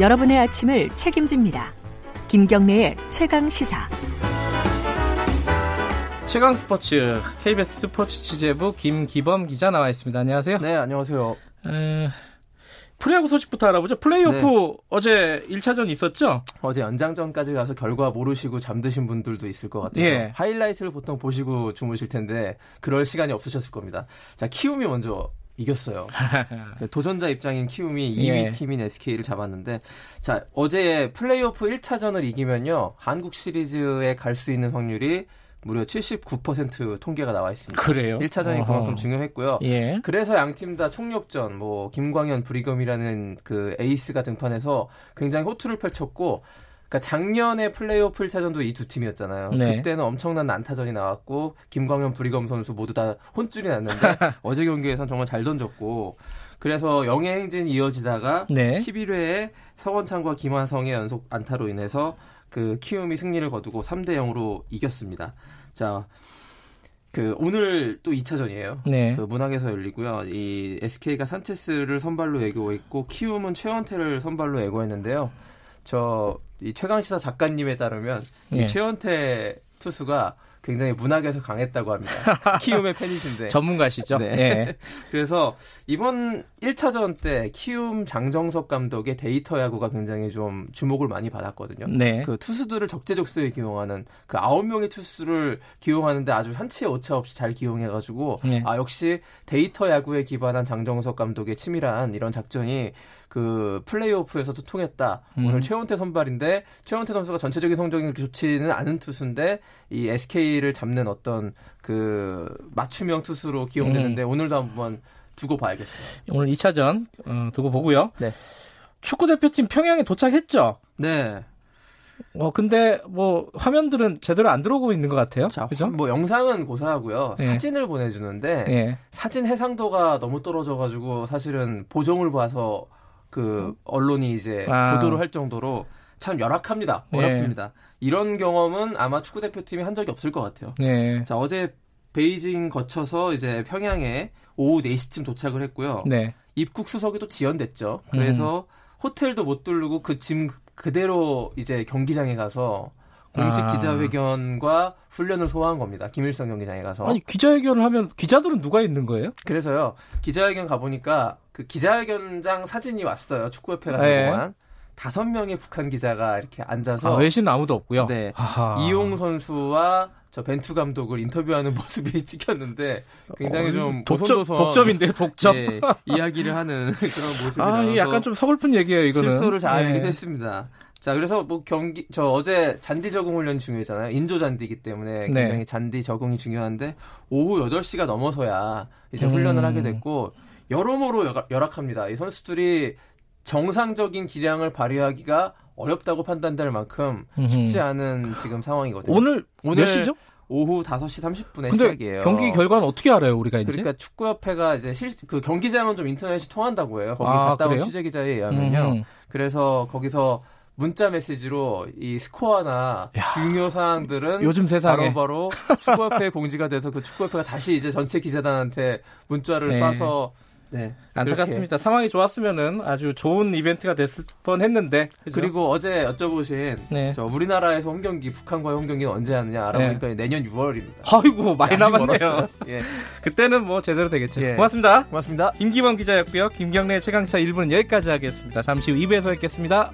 여러분의 아침을 책임집니다. 김경래의 최강 시사. 최강 스포츠 KBS 스포츠 취재부 김기범 기자 나와 있습니다. 안녕하세요. 네, 안녕하세요. 에, 프리야구 소식부터 알아보죠. 플레이오프 네. 어제 1차전 있었죠? 어제 연장전까지 가서 결과 모르시고 잠드신 분들도 있을 것 같아요. 예. 하이라이트를 보통 보시고 주무실 텐데 그럴 시간이 없으셨을 겁니다. 자, 키움이 먼저 이겼어요. 그 도전자 입장인 키움이 2위 예. 팀인 SK를 잡았는데 자 어제 플레이오프 1차전을 이기면요 한국 시리즈에 갈 수 있는 확률이 무려 79% 통계가 나와 있습니다. 그래요? 1차전이 어허. 그만큼 중요했고요. 예. 그래서 양 팀 다 총력전, 뭐 김광현, 브리검이라는 그 에이스가 등판해서 굉장히 호투를 펼쳤고 그러니까 작년에 플레이오프 1차전도 이 두 팀이었잖아요. 네. 그때는 엄청난 난타전이 나왔고 김광현, 브리검 선수 모두 다 혼쭐이 났는데 어제 경기에선 정말 잘 던졌고 그래서 영예 행진이 이어지다가 네. 11회에 서원창과 김하성의 연속 안타로 인해서 그 키움이 승리를 거두고 3대 0으로 이겼습니다. 자, 그 오늘 또 2차전이에요. 네. 그 문학에서 열리고요. 이 SK가 산체스를 선발로 예고했고 키움은 최원태를 선발로 예고했는데요. 저 이 최강 시사 작가님에 따르면 네. 이 최원태 투수가 굉장히 문학에서 강했다고 합니다. 키움의 팬이신데. 전문가시죠? 네. 네. 그래서 이번 1차전 때 키움 장정석 감독의 데이터 야구가 굉장히 좀 주목을 많이 받았거든요. 네. 그 투수들을 적재적소에 기용하는 그 9명의 투수를 기용하는데 아주 한치의 오차 없이 잘 기용해가지고 네. 아, 역시 데이터 야구에 기반한 장정석 감독의 치밀한 이런 작전이 그 플레이오프에서도 통했다. 음. 오늘 최원태 선발인데 최원태 선수가 전체적인 성적이 그렇게 좋지는 않은 투수인데 이 SK 를 잡는 어떤 그 맞춤형 투수로 기용되는데 음. 오늘도 한번 두고 봐야겠어요. 오늘 2차전 어, 두고 보고요. 네. 축구 대표팀 평양에 도착했죠. 네. 어 근데 뭐 화면들은 제대로 안 들어오고 있는 것 같아요. 자, 그죠? 뭐 영상은 고사하고요. 네. 사진을 보내주는데 네. 사진 해상도가 너무 떨어져가지고 사실은 보정을 봐서 그 언론이 이제 아. 보도를 할 정도로 참 열악합니다. 네. 어렵습니다. 네. 이런 경험은 아마 축구 대표팀이 한 적이 없을 것 같아요. 네. 자 어제 베이징 거쳐서 이제 평양에 오후 4시쯤 도착을 했고요. 네. 입국 수석이 또 지연됐죠. 그래서 음. 호텔도 못 두르고 그 짐 그대로 이제 경기장에 가서 공식 아. 기자회견과 훈련을 소화한 겁니다. 김일성 경기장에 가서. 아니 기자회견을 하면 기자들은 누가 있는 거예요? 그래서요. 기자회견 가 보니까 그 기자회견장 사진이 왔어요. 축구협회가 네. 동안. 다섯 명의 북한 기자가 이렇게 앉아서 아, 외신 아무도 없고요. 네. 아하. 이용 선수와 저 벤투 감독을 인터뷰하는 모습이 찍혔는데 굉장히 어, 좀 독점, 독점인데 독점 네, 이야기를 하는 그런 모습이 아, 나와서 약간 좀 서글픈 얘기예요 이거는 실소를 잘 네. 했습니다. 자 그래서 뭐 경기 저 어제 잔디 적응 훈련 중요했잖아요. 인조 잔디이기 때문에 네. 굉장히 네. 잔디 적응이 중요한데 오후 8시가 넘어서야 이제 훈련을 음. 하게 됐고 여러모로 열악합니다. 이 선수들이 정상적인 기량을 발휘하기가 어렵다고 판단될 만큼 쉽지 않은 지금 상황이거든요. 오늘 오늘 몇 시죠? 오후 5시 30분에 시작이에요. 경기 결과는 어떻게 알아요, 우리가 이제? 그러니까 축구협회가 이제 실, 그 경기장은 좀 인터넷이 통한다고 해요. 거기 아, 갔다 온 취재 기자에 의하면요. 음. 그래서 거기서 문자 메시지로 이 스코어나 야, 중요 사항들은 요즘 세상에 바로바로 축구협회 공지가 돼서 그 축구협회가 다시 이제 전체 기자단한테 문자를 네. 쏴서 네. 안타깝습니다. 그렇게. 상황이 좋았으면은 아주 좋은 이벤트가 됐을 뻔 했는데. 그죠? 그리고 어제 여쭤보신 네. 저 우리나라에서 홈 경기, 북한과의 홈 경기는 언제 하느냐 알아보니까 네. 내년 6월입니다. 아이고, 많이 남았네요. 예. 그때는 뭐 제대로 되겠죠. 예. 고맙습니다. 고맙습니다. 김기범 기자였고요. 김경래 최강사 1부는 여기까지 하겠습니다. 잠시 후 2부에서 뵙겠습니다.